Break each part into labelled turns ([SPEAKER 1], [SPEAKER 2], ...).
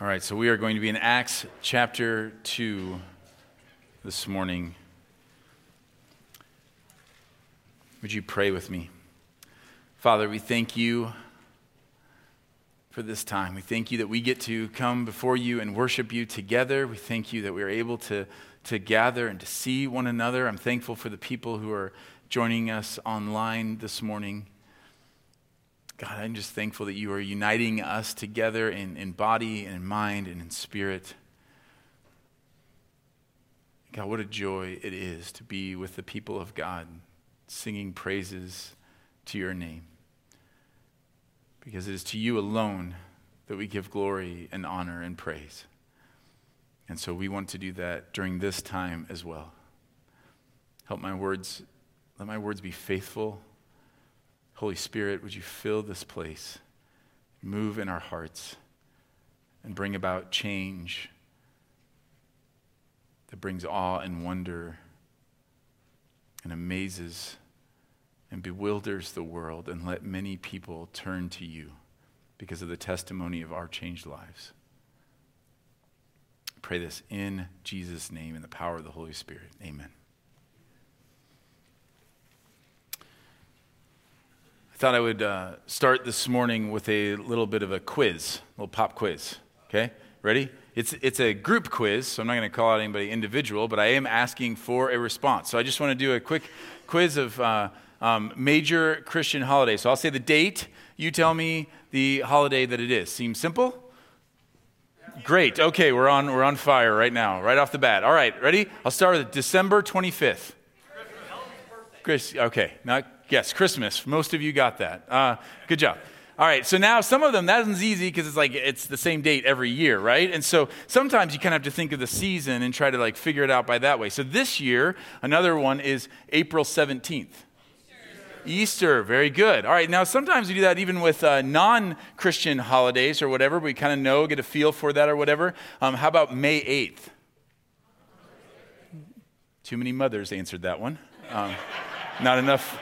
[SPEAKER 1] All right, so we are going to be in Acts chapter 2 this morning. Would you pray with me? Father, we thank you for this time. We thank you that we get to come before you and worship you together. We thank you that we are able to, to gather and to see one another. I'm thankful for the people who are joining us online this morning. God, I'm just thankful that you are uniting us together in, in body and in mind and in spirit. God, what a joy it is to be with the people of God, singing praises to your name. Because it is to you alone that we give glory and honor and praise. And so we want to do that during this time as well. Help my words, let my words be faithful Holy Spirit, would you fill this place, move in our hearts, and bring about change that brings awe and wonder and amazes and bewilders the world, and let many people turn to you because of the testimony of our changed lives. Pray this in Jesus' name in the power of the Holy Spirit. Amen. Thought I would uh, start this morning with a little bit of a quiz, a little pop quiz. Okay, ready? It's, it's a group quiz, so I'm not going to call out anybody individual, but I am asking for a response. So I just want to do a quick quiz of uh, um, major Christian holidays. So I'll say the date, you tell me the holiday that it is. Seems simple? Great. Okay, we're on, we're on fire right now, right off the bat. All right, ready? I'll start with December 25th. Chris, okay, not Yes, Christmas. Most of you got that. Uh, good job. All right, so now some of them, that one's easy because it's like it's the same date every year, right? And so sometimes you kind of have to think of the season and try to like figure it out by that way. So this year, another one is April 17th. Easter, very good. All right, now sometimes we do that even with uh, non Christian holidays or whatever. We kind of know, get a feel for that or whatever. Um, how about May 8th? Too many mothers answered that one. Um, not enough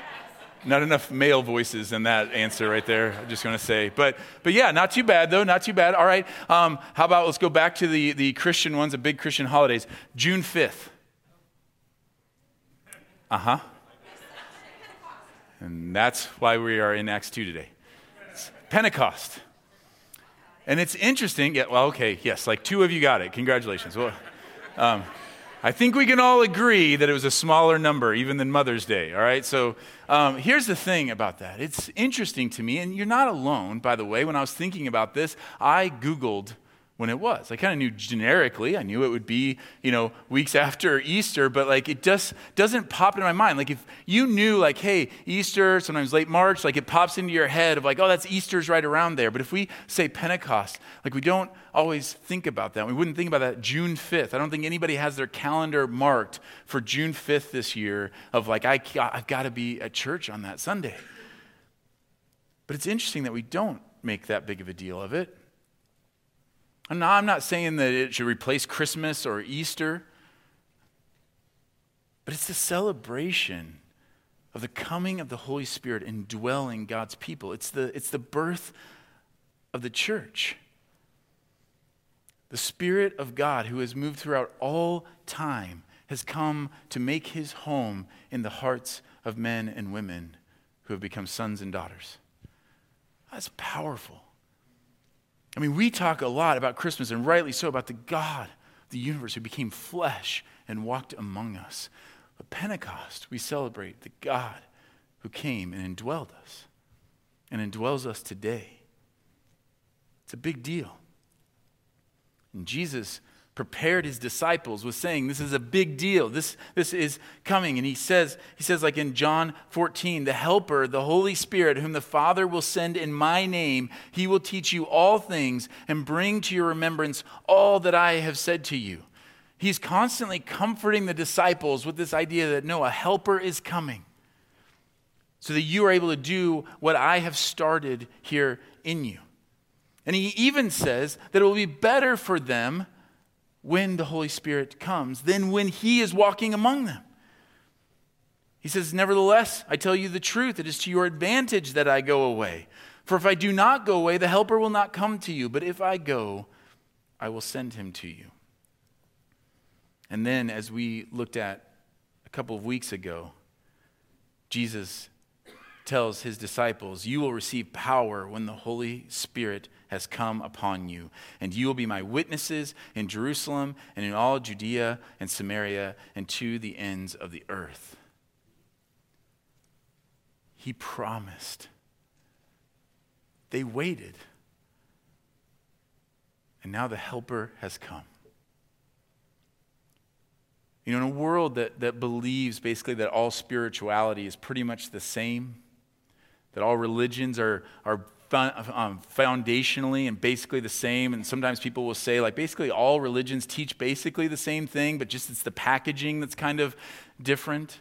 [SPEAKER 1] not enough male voices in that answer right there. I'm just going to say, but but yeah, not too bad though, not too bad. All right, um, how about let's go back to the the Christian ones, the big Christian holidays. June fifth. Uh huh. And that's why we are in Acts two today. It's Pentecost. And it's interesting. Yeah, well, okay, yes, like two of you got it. Congratulations. Well, um, I think we can all agree that it was a smaller number even than Mother's Day, all right? So um, here's the thing about that. It's interesting to me, and you're not alone, by the way. When I was thinking about this, I Googled when it was. I kind of knew generically. I knew it would be, you know, weeks after Easter, but like it just doesn't pop into my mind. Like if you knew like, hey, Easter, sometimes late March, like it pops into your head of like, oh, that's Easter's right around there. But if we say Pentecost, like we don't always think about that. We wouldn't think about that June 5th. I don't think anybody has their calendar marked for June 5th this year of like, I, I've got to be at church on that Sunday. But it's interesting that we don't make that big of a deal of it. I'm not, I'm not saying that it should replace Christmas or Easter, but it's a celebration of the coming of the Holy Spirit indwelling God's people. It's the, it's the birth of the church. The Spirit of God, who has moved throughout all time, has come to make his home in the hearts of men and women who have become sons and daughters. That's powerful. I mean, we talk a lot about Christmas, and rightly so, about the God, the universe, who became flesh and walked among us. But Pentecost, we celebrate the God who came and indwelled us and indwells us today. It's a big deal. And Jesus prepared his disciples was saying this is a big deal. This, this is coming. And he says he says like in john 14 the helper the holy spirit whom the father will send in my name he will teach you all things and bring to your remembrance all that i have said to you. He's constantly comforting the disciples with this idea that no a helper is coming so that you are able to do what i have started here in you. And he even says that it will be better for them when the Holy Spirit comes than when He is walking among them. He says, Nevertheless, I tell you the truth, it is to your advantage that I go away. For if I do not go away, the Helper will not come to you. But if I go, I will send him to you. And then, as we looked at a couple of weeks ago, Jesus tells his disciples, You will receive power when the Holy Spirit has come upon you, and you will be my witnesses in Jerusalem and in all Judea and Samaria and to the ends of the earth. He promised. They waited. And now the Helper has come. You know, in a world that, that believes basically that all spirituality is pretty much the same, that all religions are, are um, foundationally and basically the same. And sometimes people will say, like, basically all religions teach basically the same thing, but just it's the packaging that's kind of different.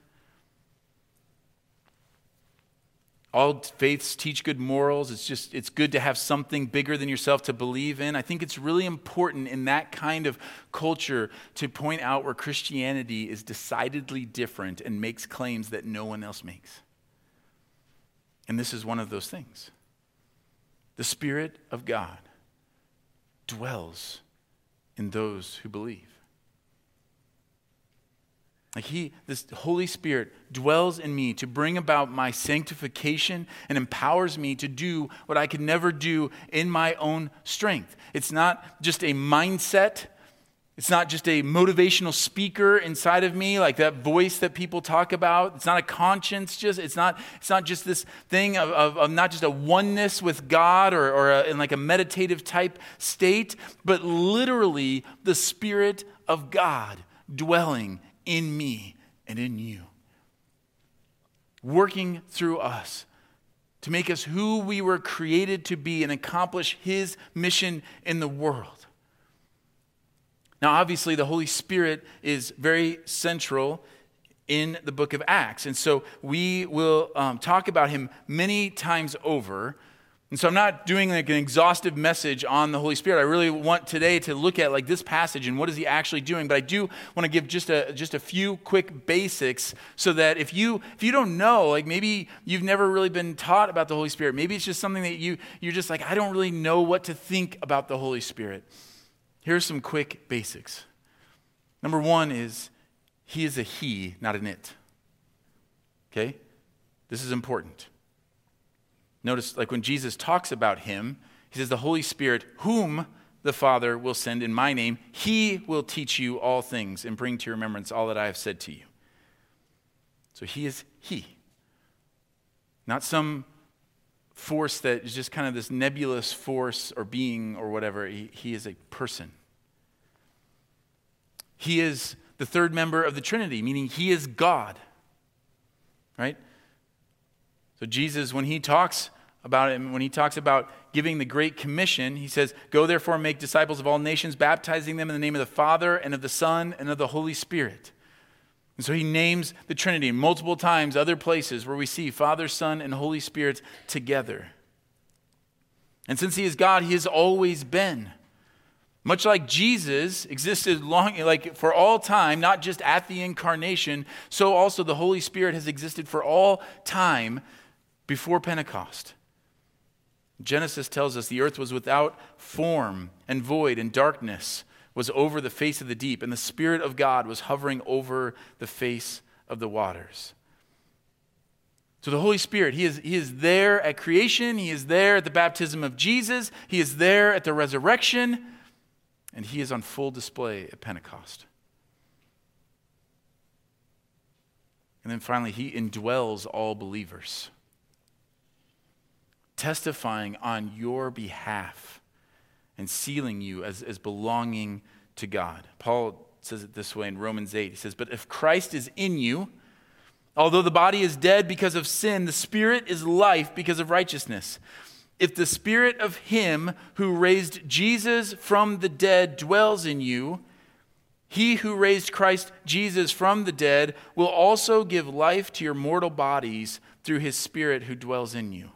[SPEAKER 1] all faiths teach good morals it's just it's good to have something bigger than yourself to believe in i think it's really important in that kind of culture to point out where christianity is decidedly different and makes claims that no one else makes and this is one of those things. The Spirit of God dwells in those who believe. Like he, this Holy Spirit dwells in me to bring about my sanctification and empowers me to do what I could never do in my own strength. It's not just a mindset it's not just a motivational speaker inside of me, like that voice that people talk about. It's not a conscience, just it's not, it's not just this thing of, of, of not just a oneness with God or, or a, in like a meditative type state, but literally the Spirit of God dwelling in me and in you. Working through us to make us who we were created to be and accomplish His mission in the world. Now, obviously, the Holy Spirit is very central in the book of Acts. And so we will um, talk about him many times over. And so I'm not doing like an exhaustive message on the Holy Spirit. I really want today to look at like this passage and what is he actually doing. But I do want to give just a just a few quick basics so that if you if you don't know, like maybe you've never really been taught about the Holy Spirit, maybe it's just something that you you're just like I don't really know what to think about the Holy Spirit. Here's some quick basics. Number one is he is a he, not an it. Okay? This is important. Notice, like when Jesus talks about him, he says, The Holy Spirit, whom the Father will send in my name, he will teach you all things and bring to your remembrance all that I have said to you. So he is he. Not some force that is just kind of this nebulous force or being or whatever. He, he is a person. He is the third member of the Trinity, meaning he is God. Right? So Jesus, when he talks about it, when he talks about giving the Great Commission, he says, Go therefore and make disciples of all nations, baptizing them in the name of the Father and of the Son and of the Holy Spirit. And so he names the Trinity multiple times, other places where we see Father, Son, and Holy Spirit together. And since he is God, he has always been. Much like Jesus existed long, like for all time, not just at the incarnation, so also the Holy Spirit has existed for all time before Pentecost. Genesis tells us the earth was without form and void, and darkness was over the face of the deep, and the Spirit of God was hovering over the face of the waters. So the Holy Spirit, he is, he is there at creation, He is there at the baptism of Jesus, He is there at the resurrection, and He is on full display at Pentecost. And then finally, He indwells all believers, testifying on your behalf and sealing you as, as belonging to God. Paul says it this way in Romans 8. He says, But if Christ is in you, although the body is dead because of sin, the spirit is life because of righteousness. If the spirit of him who raised Jesus from the dead dwells in you, he who raised Christ Jesus from the dead will also give life to your mortal bodies through his spirit who dwells in you.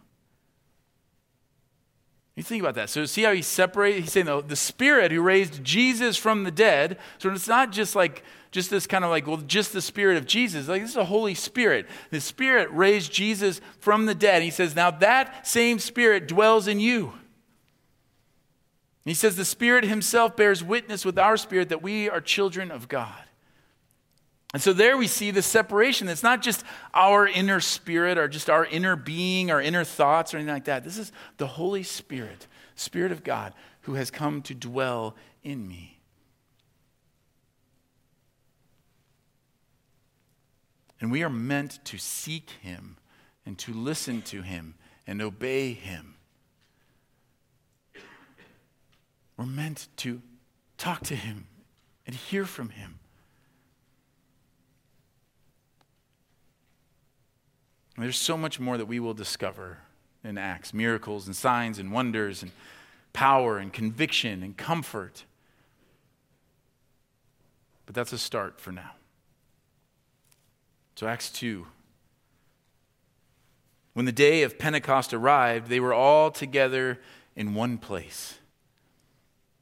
[SPEAKER 1] You think about that. So see how he separated? He's saying the, the spirit who raised Jesus from the dead. So it's not just like just this kind of like, well, just the spirit of Jesus. Like this is a Holy Spirit. The Spirit raised Jesus from the dead. He says, now that same spirit dwells in you. He says, The Spirit Himself bears witness with our spirit that we are children of God. And so there we see the separation. It's not just our inner spirit or just our inner being, our inner thoughts or anything like that. This is the Holy Spirit, Spirit of God, who has come to dwell in me. And we are meant to seek Him and to listen to Him and obey Him. We're meant to talk to Him and hear from Him. There's so much more that we will discover in Acts miracles and signs and wonders and power and conviction and comfort. But that's a start for now. So, Acts 2. When the day of Pentecost arrived, they were all together in one place.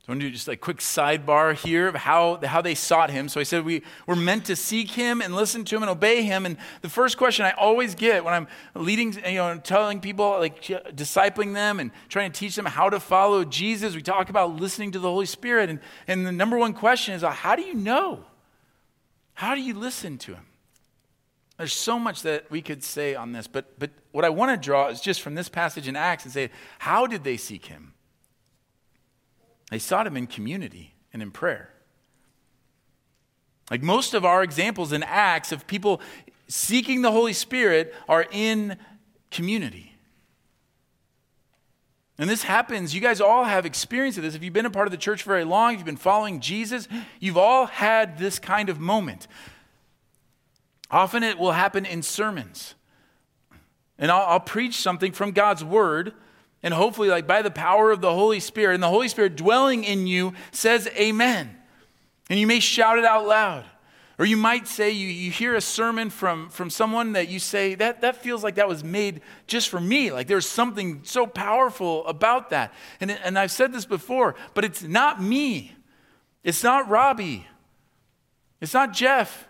[SPEAKER 1] So I want to do just a quick sidebar here of how, how they sought him. So I said we were meant to seek him and listen to him and obey him. And the first question I always get when I'm leading, you know, telling people, like discipling them and trying to teach them how to follow Jesus, we talk about listening to the Holy Spirit. And, and the number one question is, uh, how do you know? How do you listen to him? There's so much that we could say on this, but, but what I want to draw is just from this passage in Acts and say, how did they seek him? They sought him in community and in prayer. Like most of our examples in Acts of people seeking the Holy Spirit are in community. And this happens, you guys all have experience of this. If you've been a part of the church very long, if you've been following Jesus, you've all had this kind of moment. Often it will happen in sermons. And I'll, I'll preach something from God's word and hopefully, like by the power of the Holy Spirit, and the Holy Spirit dwelling in you says amen. And you may shout it out loud. Or you might say, you, you hear a sermon from, from someone that you say, that, that feels like that was made just for me. Like there's something so powerful about that. And, and I've said this before, but it's not me. It's not Robbie. It's not Jeff.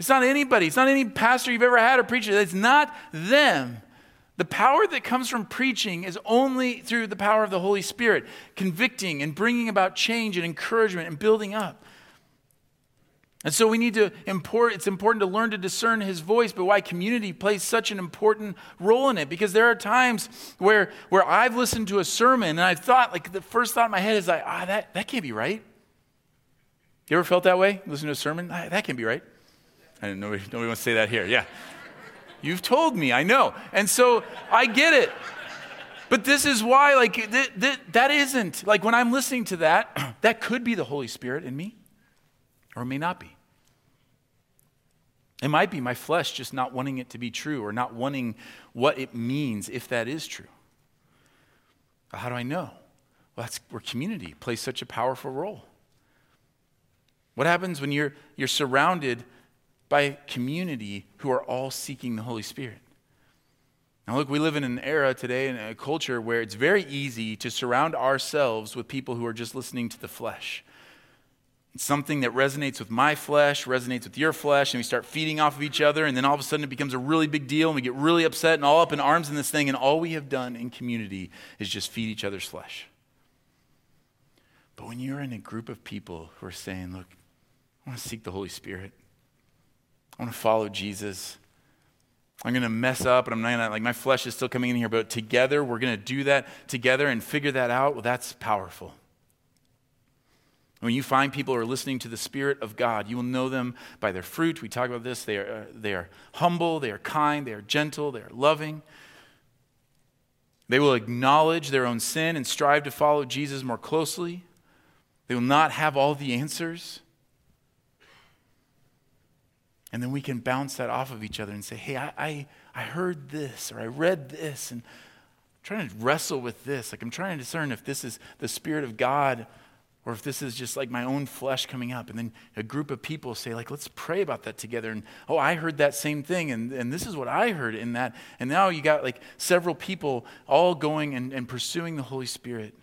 [SPEAKER 1] It's not anybody. It's not any pastor you've ever had or preacher. It's not them. The power that comes from preaching is only through the power of the Holy Spirit, convicting and bringing about change and encouragement and building up. And so we need to import, it's important to learn to discern his voice, but why community plays such an important role in it. Because there are times where, where I've listened to a sermon and I've thought, like the first thought in my head is like, ah, that, that can't be right. You ever felt that way? Listen to a sermon? Ah, that can't be right. I didn't know nobody, nobody wants to say that here. Yeah. You've told me, I know. And so I get it. But this is why, like, th- th- that isn't, like, when I'm listening to that, that could be the Holy Spirit in me, or it may not be. It might be my flesh just not wanting it to be true or not wanting what it means if that is true. How do I know? Well, that's where community plays such a powerful role. What happens when you're, you're surrounded by community who are all seeking the Holy Spirit. Now, look, we live in an era today, in a culture where it's very easy to surround ourselves with people who are just listening to the flesh. It's something that resonates with my flesh, resonates with your flesh, and we start feeding off of each other, and then all of a sudden it becomes a really big deal, and we get really upset and all up in arms in this thing, and all we have done in community is just feed each other's flesh. But when you're in a group of people who are saying, Look, I want to seek the Holy Spirit, I want to follow Jesus. I'm going to mess up and I'm not going to, like, my flesh is still coming in here, but together we're going to do that together and figure that out. Well, that's powerful. When you find people who are listening to the Spirit of God, you will know them by their fruit. We talk about this. They are, uh, they are humble, they are kind, they are gentle, they are loving. They will acknowledge their own sin and strive to follow Jesus more closely. They will not have all the answers. And then we can bounce that off of each other and say, hey, I, I, I heard this or I read this and I'm trying to wrestle with this. Like I'm trying to discern if this is the Spirit of God or if this is just like my own flesh coming up. And then a group of people say, like, let's pray about that together. And oh, I heard that same thing, and, and this is what I heard in that. And now you got like several people all going and, and pursuing the Holy Spirit.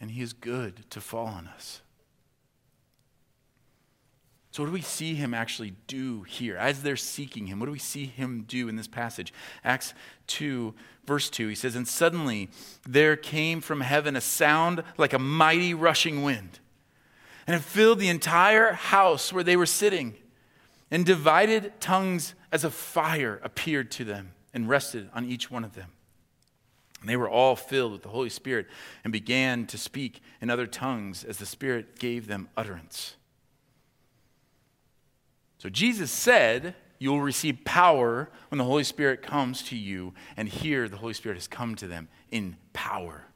[SPEAKER 1] And He is good to fall on us. So, what do we see him actually do here? As they're seeking him, what do we see him do in this passage? Acts 2, verse 2, he says, And suddenly there came from heaven a sound like a mighty rushing wind, and it filled the entire house where they were sitting. And divided tongues as a fire appeared to them and rested on each one of them. And they were all filled with the Holy Spirit and began to speak in other tongues as the Spirit gave them utterance. So Jesus said, You will receive power when the Holy Spirit comes to you. And here the Holy Spirit has come to them in power.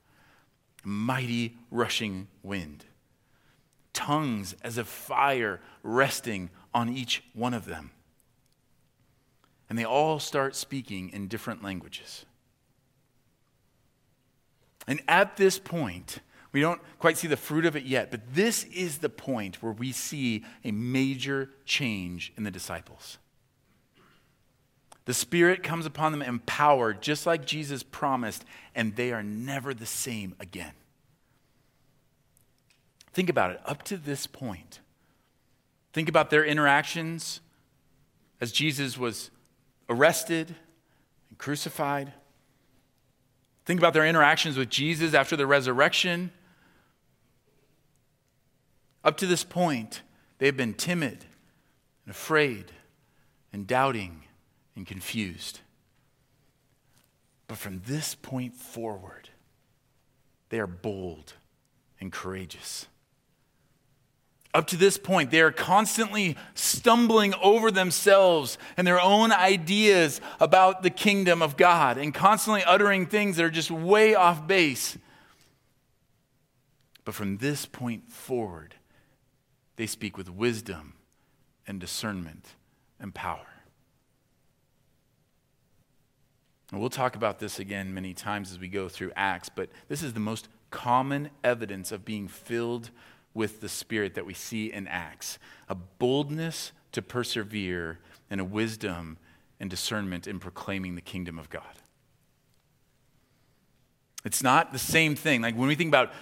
[SPEAKER 1] Mighty rushing wind. Tongues as of fire resting on each one of them. And they all start speaking in different languages. And at this point, we don't quite see the fruit of it yet, but this is the point where we see a major change in the disciples. The Spirit comes upon them empowered, just like Jesus promised, and they are never the same again. Think about it. Up to this point, think about their interactions as Jesus was arrested and crucified. Think about their interactions with Jesus after the resurrection. Up to this point, they've been timid and afraid and doubting and confused. But from this point forward, they are bold and courageous. Up to this point, they are constantly stumbling over themselves and their own ideas about the kingdom of God and constantly uttering things that are just way off base. But from this point forward, they speak with wisdom and discernment and power. And we'll talk about this again many times as we go through Acts, but this is the most common evidence of being filled with the Spirit that we see in Acts a boldness to persevere and a wisdom and discernment in proclaiming the kingdom of God. It's not the same thing. Like when we think about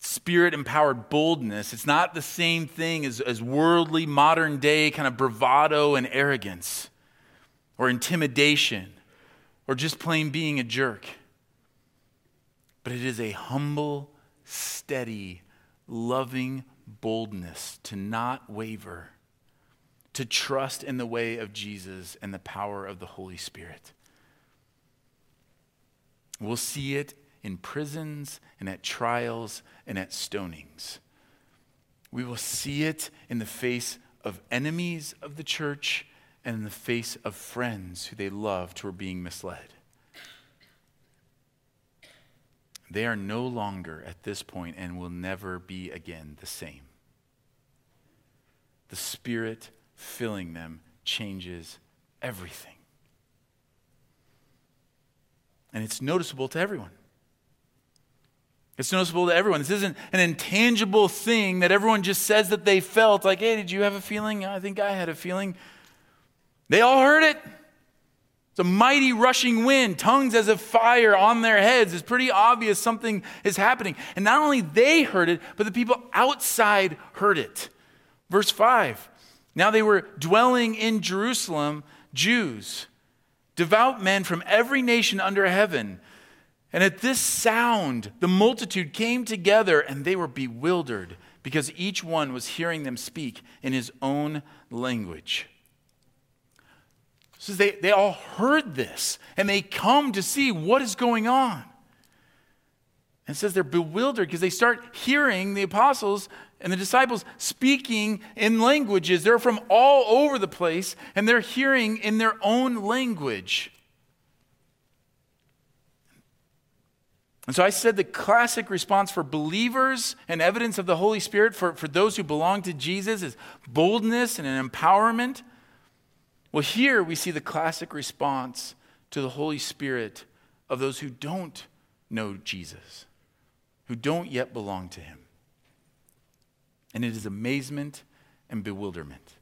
[SPEAKER 1] spirit empowered boldness, it's not the same thing as, as worldly, modern day kind of bravado and arrogance or intimidation or just plain being a jerk. But it is a humble, steady, loving boldness to not waver, to trust in the way of Jesus and the power of the Holy Spirit. We'll see it in prisons and at trials and at stonings. We will see it in the face of enemies of the church and in the face of friends who they loved who are being misled. They are no longer at this point and will never be again the same. The Spirit filling them changes everything. And it's noticeable to everyone. It's noticeable to everyone. This isn't an intangible thing that everyone just says that they felt like, hey, did you have a feeling? I think I had a feeling. They all heard it. It's a mighty rushing wind, tongues as of fire on their heads. It's pretty obvious something is happening. And not only they heard it, but the people outside heard it. Verse 5 Now they were dwelling in Jerusalem, Jews, devout men from every nation under heaven. And at this sound, the multitude came together and they were bewildered because each one was hearing them speak in his own language says they, they all heard this and they come to see what is going on. And says they're bewildered because they start hearing the apostles and the disciples speaking in languages. They're from all over the place and they're hearing in their own language. And so I said the classic response for believers and evidence of the Holy Spirit for, for those who belong to Jesus is boldness and an empowerment. Well, here we see the classic response to the Holy Spirit of those who don't know Jesus, who don't yet belong to Him. And it is amazement and bewilderment.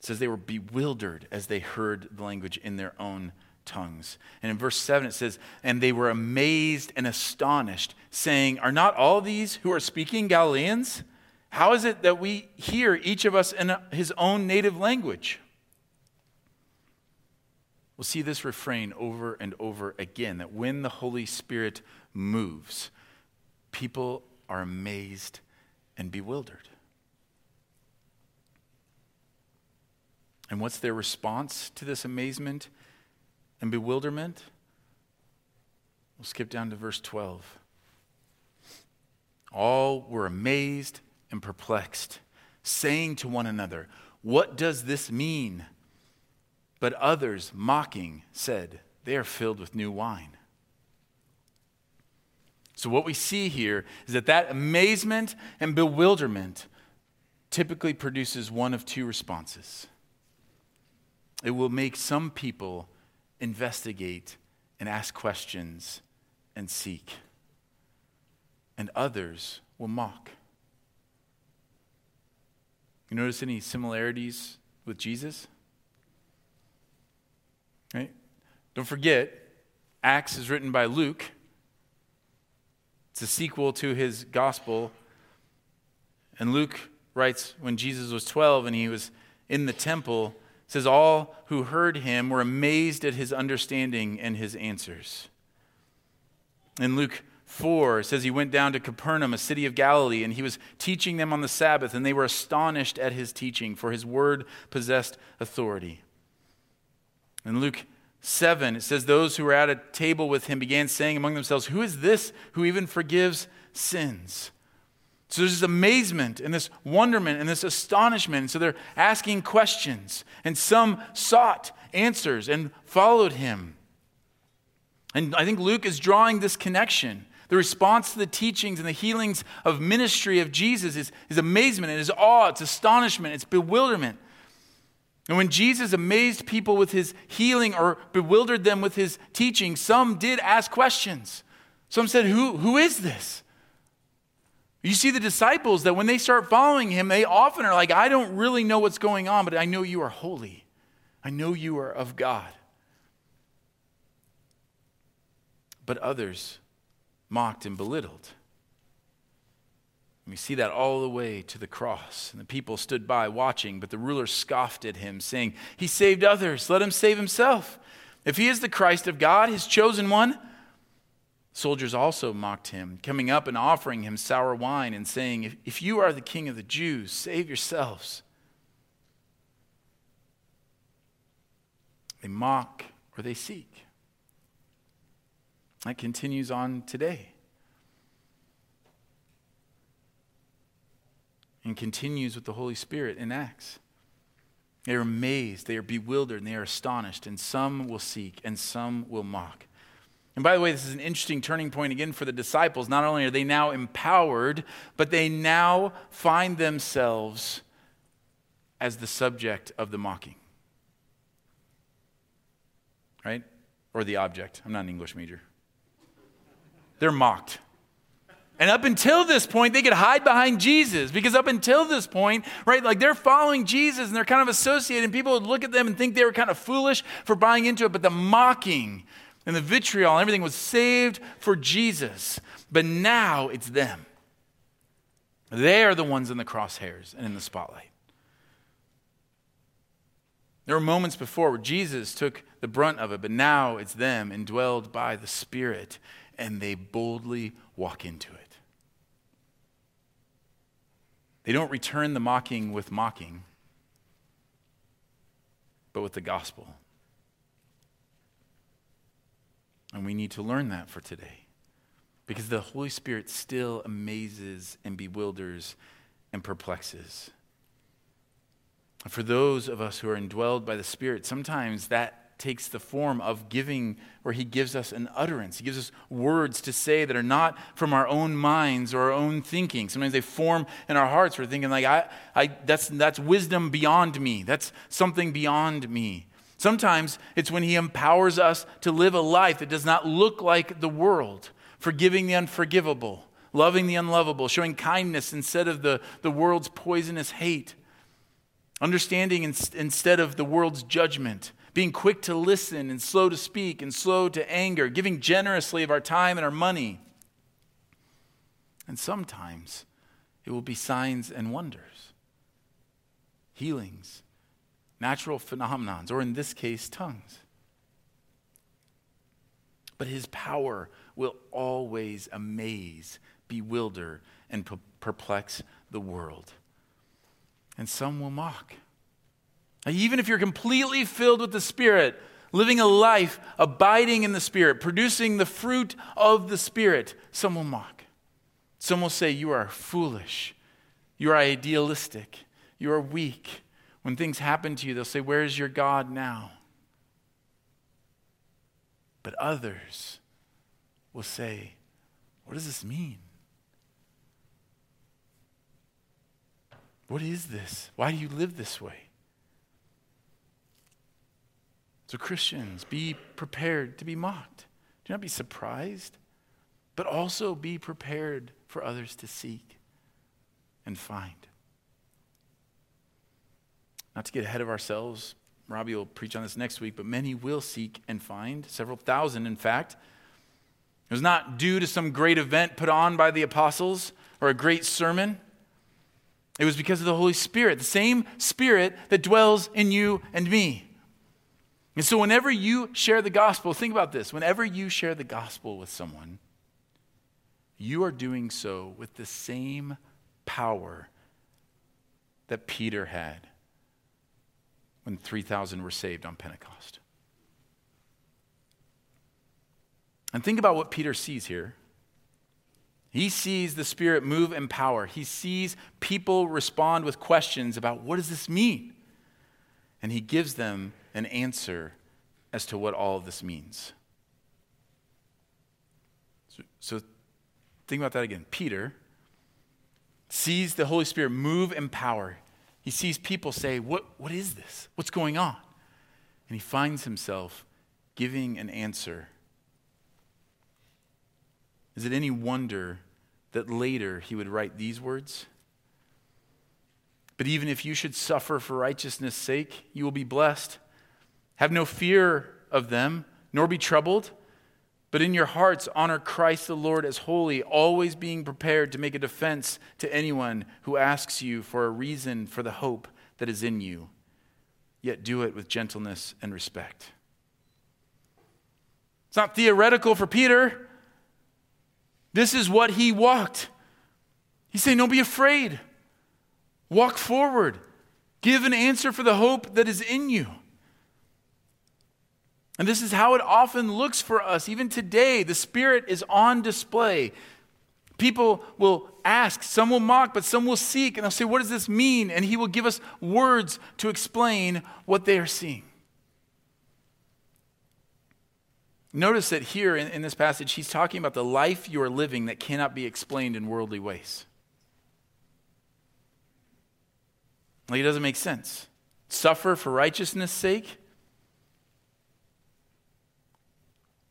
[SPEAKER 1] It says they were bewildered as they heard the language in their own tongues. And in verse 7 it says, And they were amazed and astonished, saying, Are not all these who are speaking Galileans? How is it that we hear each of us in his own native language? We'll see this refrain over and over again that when the Holy Spirit moves, people are amazed and bewildered. And what's their response to this amazement and bewilderment? We'll skip down to verse 12. All were amazed and perplexed, saying to one another, What does this mean? But others, mocking, said, They are filled with new wine. So, what we see here is that that amazement and bewilderment typically produces one of two responses. It will make some people investigate and ask questions and seek, and others will mock. You notice any similarities with Jesus? Right? Don't forget, Acts is written by Luke. It's a sequel to his gospel. And Luke writes when Jesus was 12 and he was in the temple, says all who heard him were amazed at his understanding and his answers. In Luke 4 says he went down to Capernaum, a city of Galilee, and he was teaching them on the Sabbath, and they were astonished at his teaching, for his word possessed authority. In Luke 7, it says, Those who were at a table with him began saying among themselves, Who is this who even forgives sins? So there's this amazement and this wonderment and this astonishment. And so they're asking questions, and some sought answers and followed him. And I think Luke is drawing this connection the response to the teachings and the healings of ministry of Jesus is, is amazement, it is awe, it's astonishment, it's bewilderment. And when Jesus amazed people with his healing or bewildered them with his teaching, some did ask questions. Some said, Who, who is this? You see the disciples that when they start following him, they often are like, I don't really know what's going on, but I know you are holy. I know you are of God. But others mocked and belittled. we see that all the way to the cross. And the people stood by watching, but the ruler scoffed at him, saying, He saved others, let him save himself. If he is the Christ of God, his chosen one, soldiers also mocked him, coming up and offering him sour wine and saying, If, if you are the king of the Jews, save yourselves. They mock or they seek. That continues on today. And continues with the Holy Spirit in Acts. They are amazed, they are bewildered, and they are astonished, and some will seek, and some will mock. And by the way, this is an interesting turning point again for the disciples. Not only are they now empowered, but they now find themselves as the subject of the mocking. Right? Or the object. I'm not an English major they're mocked. And up until this point, they could hide behind Jesus because up until this point, right, like they're following Jesus and they're kind of associated, and people would look at them and think they were kind of foolish for buying into it. But the mocking and the vitriol and everything was saved for Jesus. But now it's them. They are the ones in the crosshairs and in the spotlight. There were moments before where Jesus took the brunt of it, but now it's them, indwelled by the Spirit and they boldly walk into it. They don't return the mocking with mocking, but with the gospel. And we need to learn that for today because the Holy Spirit still amazes and bewilders and perplexes. For those of us who are indwelled by the Spirit, sometimes that takes the form of giving, where he gives us an utterance. He gives us words to say that are not from our own minds or our own thinking. Sometimes they form in our hearts. We're thinking, like, I, I, that's, that's wisdom beyond me, that's something beyond me. Sometimes it's when he empowers us to live a life that does not look like the world, forgiving the unforgivable, loving the unlovable, showing kindness instead of the, the world's poisonous hate, understanding in, instead of the world's judgment being quick to listen and slow to speak and slow to anger, giving generously of our time and our money. And sometimes it will be signs and wonders, healings, natural phenomenons, or in this case, tongues. But his power will always amaze, bewilder, and perplex the world. And some will mock. Even if you're completely filled with the Spirit, living a life abiding in the Spirit, producing the fruit of the Spirit, some will mock. Some will say, You are foolish. You are idealistic. You are weak. When things happen to you, they'll say, Where is your God now? But others will say, What does this mean? What is this? Why do you live this way? So, Christians, be prepared to be mocked. Do not be surprised, but also be prepared for others to seek and find. Not to get ahead of ourselves, Robbie will preach on this next week, but many will seek and find, several thousand, in fact. It was not due to some great event put on by the apostles or a great sermon. It was because of the Holy Spirit, the same Spirit that dwells in you and me. And so, whenever you share the gospel, think about this whenever you share the gospel with someone, you are doing so with the same power that Peter had when 3,000 were saved on Pentecost. And think about what Peter sees here. He sees the Spirit move in power. He sees people respond with questions about what does this mean? And he gives them an answer as to what all of this means. So, so think about that again. Peter sees the Holy Spirit move in power. He sees people say, What, what is this? What's going on? And he finds himself giving an answer. Is it any wonder that later he would write these words? But even if you should suffer for righteousness' sake, you will be blessed. Have no fear of them, nor be troubled, but in your hearts honor Christ the Lord as holy, always being prepared to make a defense to anyone who asks you for a reason for the hope that is in you. Yet do it with gentleness and respect. It's not theoretical for Peter. This is what he walked. He's saying, Don't be afraid. Walk forward. Give an answer for the hope that is in you. And this is how it often looks for us. Even today, the Spirit is on display. People will ask, some will mock, but some will seek, and they'll say, What does this mean? And He will give us words to explain what they are seeing. Notice that here in, in, this passage, he's talking about the life you are living that cannot be explained in worldly ways. Like, it doesn't make sense. Suffer for righteousness' sake?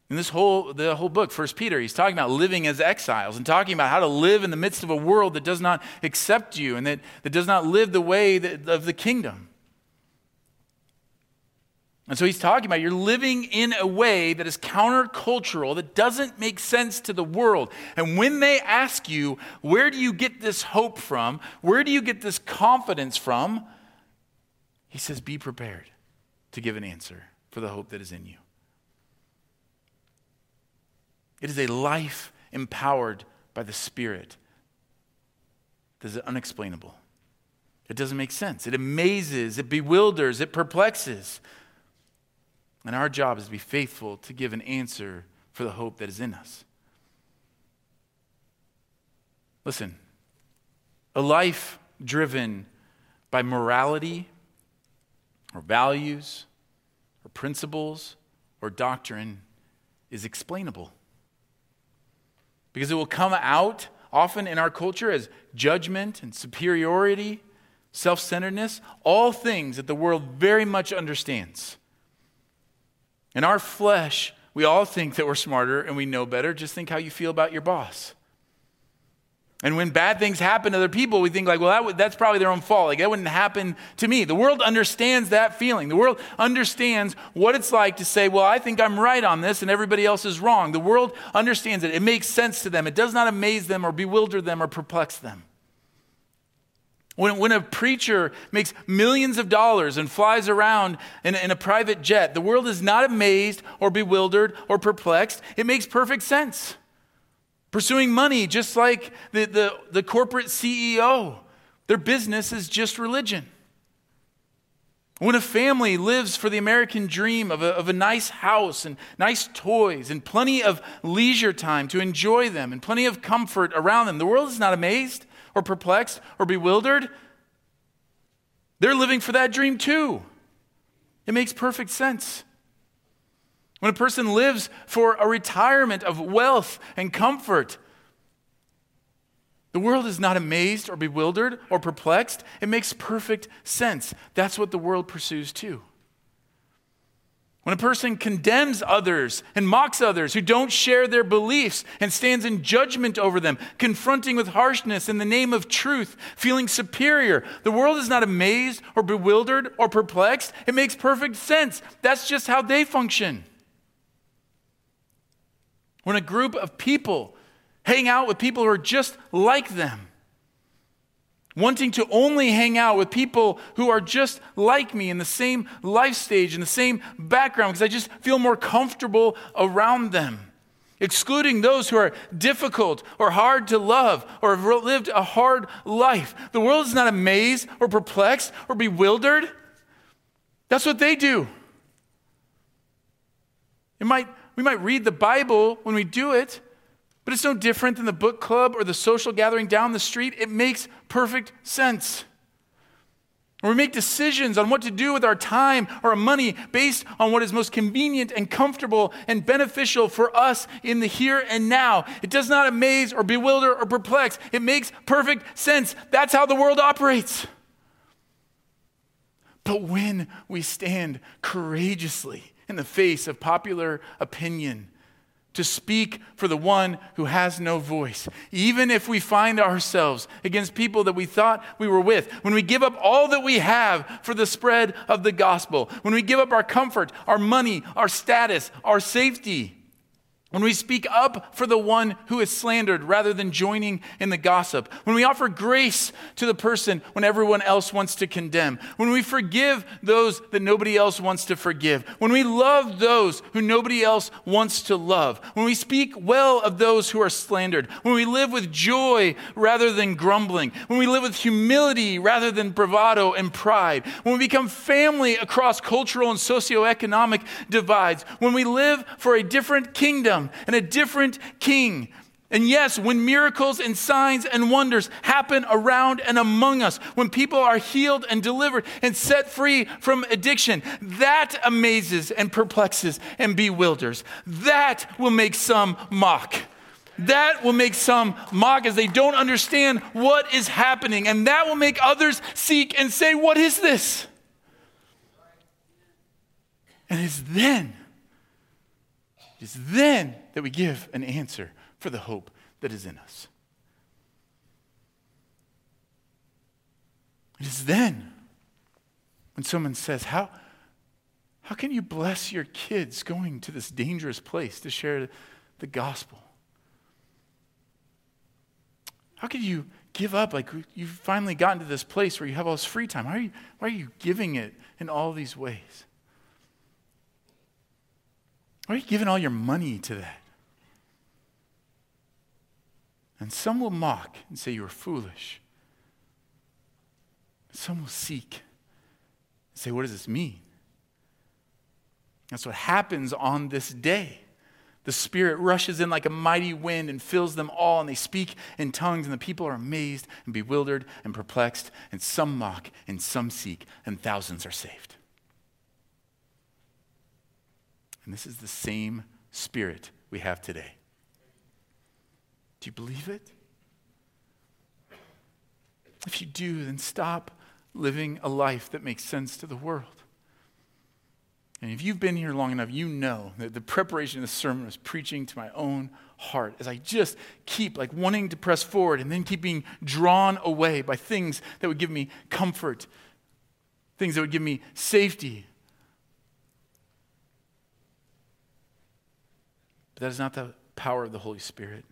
[SPEAKER 1] In this whole, the whole book, First Peter, he's talking about living as exiles and talking about how to live in the midst of a world that does not accept you and that, that does not live the way that, of the kingdom. And so he's talking about you're living in a way that is countercultural, that doesn't make sense to the world. And when they ask you, where do you get this hope from? Where do you get this confidence from? He says, be prepared to give an answer for the hope that is in you. It is a life empowered by the Spirit that is unexplainable. It doesn't make sense. It amazes, it bewilders, it perplexes. And our job is to be faithful to give an answer for the hope that is in us. Listen, a life driven by morality or values or principles or doctrine is explainable because it will come out often in our culture as judgment and superiority, self centeredness, all things that the world very much understands. In our flesh, we all think that we're smarter and we know better. Just think how you feel about your boss. And when bad things happen to other people, we think like, well, that that's probably their own fault. Like that wouldn't happen to me. The world understands that feeling. The world understands what it's like to say, well, I think I'm right on this and everybody else is wrong. The world understands it. It makes sense to them. It does not amaze them or bewilder them or perplex them. When, when a preacher makes millions of dollars and flies around in, in a private jet, the world is not amazed or bewildered or perplexed. It makes perfect sense. Pursuing money, just like the, the, the corporate CEO, their business is just religion. When a family lives for the American dream of a, of a nice house and nice toys and plenty of leisure time to enjoy them and plenty of comfort around them, the world is not amazed or perplexed or bewildered. They're living for that dream too. It makes perfect sense. When a person lives for a retirement of wealth and comfort, the world is not amazed or bewildered or perplexed. It makes perfect sense. That's what the world pursues too. When a person condemns others and mocks others who don't share their beliefs and stands in judgment over them, confronting with harshness in the name of truth, feeling superior, the world is not amazed or bewildered or perplexed. It makes perfect sense. That's just how they function. When a group of people hang out with people who are just like them. Wanting to only hang out with people who are just like me in the same life stage, in the same background, because I just feel more comfortable around them. Excluding those who are difficult or hard to love or have lived a hard life. The world is not amazed or perplexed or bewildered. That's what they do. It might, we might read the Bible when we do it, but it's no different than the book club or the social gathering down the street. It makes perfect sense. Or we make decisions on what to do with our time or our money based on what is most convenient and comfortable and beneficial for us in the here and now. It does not amaze or bewilder or perplex. It makes perfect sense. That's how the world operates. But when we stand courageously in the face of popular opinion, to speak for the one who has no voice. Even if we find ourselves against people that we thought we were with, when we give up all that we have for the spread of the gospel, when we give up our comfort, our money, our status, our safety, when we speak up for the one who is slandered rather than joining in the gossip, when we offer grace to the person when everyone else wants to condemn, when we forgive those that nobody else wants to forgive, when we love those who nobody else wants to love, when we speak well of those who are slandered, when we live with joy rather than grumbling, when we live with humility rather than bravado and pride, when we become family across cultural and socioeconomic divides, when we live for a different kingdom and a different king. And yes, when miracles and signs and wonders happen around and among us, when people are healed and delivered and set free from addiction, that amazes and perplexes and bewilders. That will make some mock. That will make some mock as they don't understand what is happening. And that will make others seek and say, What is this? And it's then it is then that we give an answer for the hope that is in us. It is then when someone says, How, how can you bless your kids going to this dangerous place to share the gospel? How could you give up? Like you've finally gotten to this place where you have all this free time. Why are you, why are you giving it in all these ways? Why are you giving all your money to that? And some will mock and say you are foolish. Some will seek and say, What does this mean? That's what happens on this day. The Spirit rushes in like a mighty wind and fills them all, and they speak in tongues, and the people are amazed and bewildered and perplexed, and some mock and some seek, and thousands are saved. And this is the same spirit we have today. Do you believe it? If you do, then stop living a life that makes sense to the world. And if you've been here long enough, you know that the preparation of the sermon was preaching to my own heart as I just keep like wanting to press forward and then keep being drawn away by things that would give me comfort, things that would give me safety, But that is not the power of the Holy Spirit.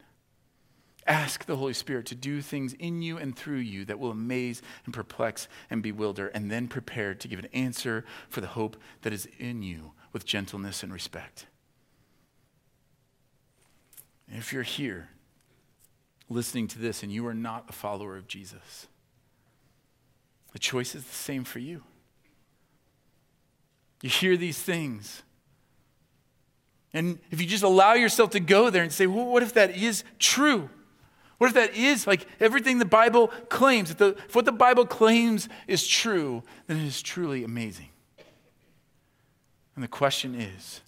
[SPEAKER 1] Ask the Holy Spirit to do things in you and through you that will amaze and perplex and bewilder, and then prepare to give an answer for the hope that is in you with gentleness and respect. And if you're here listening to this and you are not a follower of Jesus, the choice is the same for you. You hear these things. And if you just allow yourself to go there and say, well, what if that is true? What if that is like everything the Bible claims? If, the, if what the Bible claims is true, then it is truly amazing. And the question is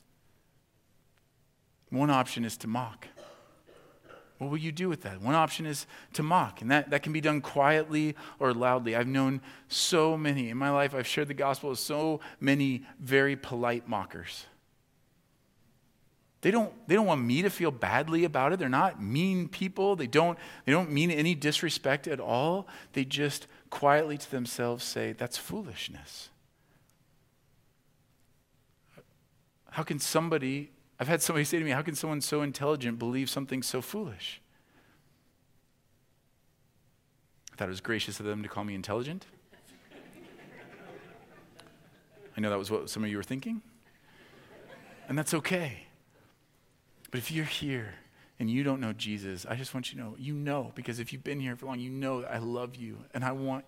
[SPEAKER 1] one option is to mock. What will you do with that? One option is to mock, and that, that can be done quietly or loudly. I've known so many in my life, I've shared the gospel with so many very polite mockers. They don't, they don't want me to feel badly about it. They're not mean people. They don't, they don't mean any disrespect at all. They just quietly to themselves say, that's foolishness. How can somebody, I've had somebody say to me, how can someone so intelligent believe something so foolish? I thought it was gracious of them to call me intelligent. I know that was what some of you were thinking. And that's okay. But if you're here and you don't know Jesus, I just want you to know, you know, because if you've been here for long, you know that I love you and I want,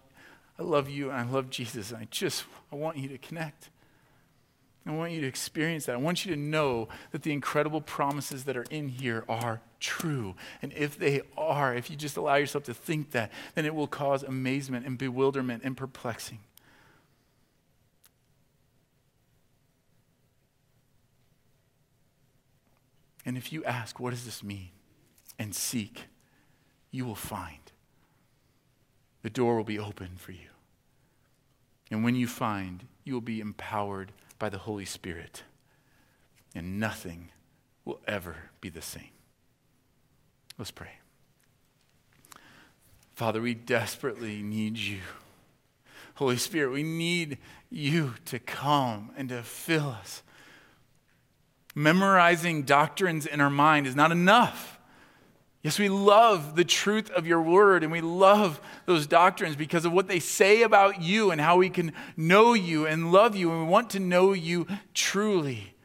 [SPEAKER 1] I love you and I love Jesus and I just, I want you to connect. I want you to experience that. I want you to know that the incredible promises that are in here are true. And if they are, if you just allow yourself to think that, then it will cause amazement and bewilderment and perplexing. And if you ask, what does this mean? And seek, you will find. The door will be open for you. And when you find, you will be empowered by the Holy Spirit. And nothing will ever be the same. Let's pray. Father, we desperately need you. Holy Spirit, we need you to come and to fill us Memorizing doctrines in our mind is not enough. Yes, we love the truth of your word and we love those doctrines because of what they say about you and how we can know you and love you and we want to know you truly.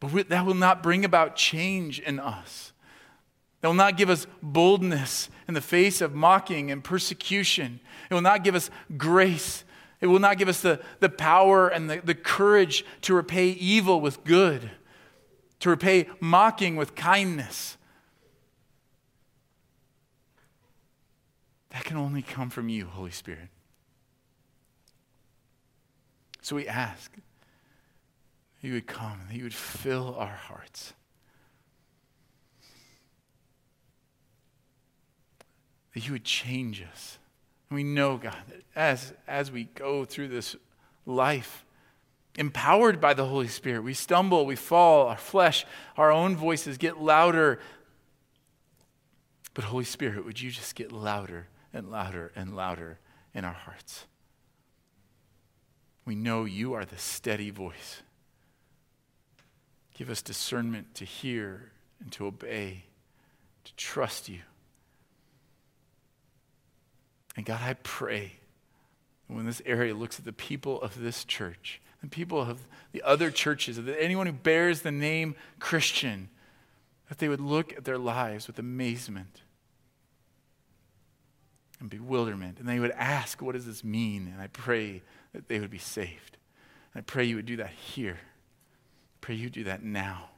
[SPEAKER 1] But that will not bring about change in us. That will not give us boldness in the face of mocking and persecution. It will not give us grace it will not give us the, the power and the, the courage to repay evil with good, to repay mocking with kindness. That can only come from you, Holy Spirit. So we ask that you would come, that you would fill our hearts. That you would change us we know, God, that as, as we go through this life, empowered by the Holy Spirit, we stumble, we fall, our flesh, our own voices get louder. But, Holy Spirit, would you just get louder and louder and louder in our hearts? We know you are the steady voice. Give us discernment to hear and to obey, to trust you. And God, I pray when this area looks at the people of this church, the people of the other churches, anyone who bears the name Christian, that they would look at their lives with amazement and bewilderment, and they would ask, What does this mean? And I pray that they would be saved. And I pray you would do that here. I pray you do that now.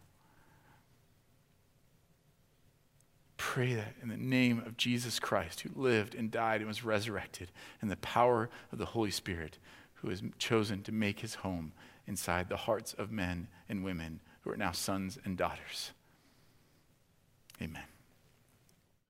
[SPEAKER 1] Pray that in the name of Jesus Christ, who lived and died and was resurrected, and the power of the Holy Spirit, who has chosen to make his home inside the hearts of men and women who are now sons and daughters. Amen.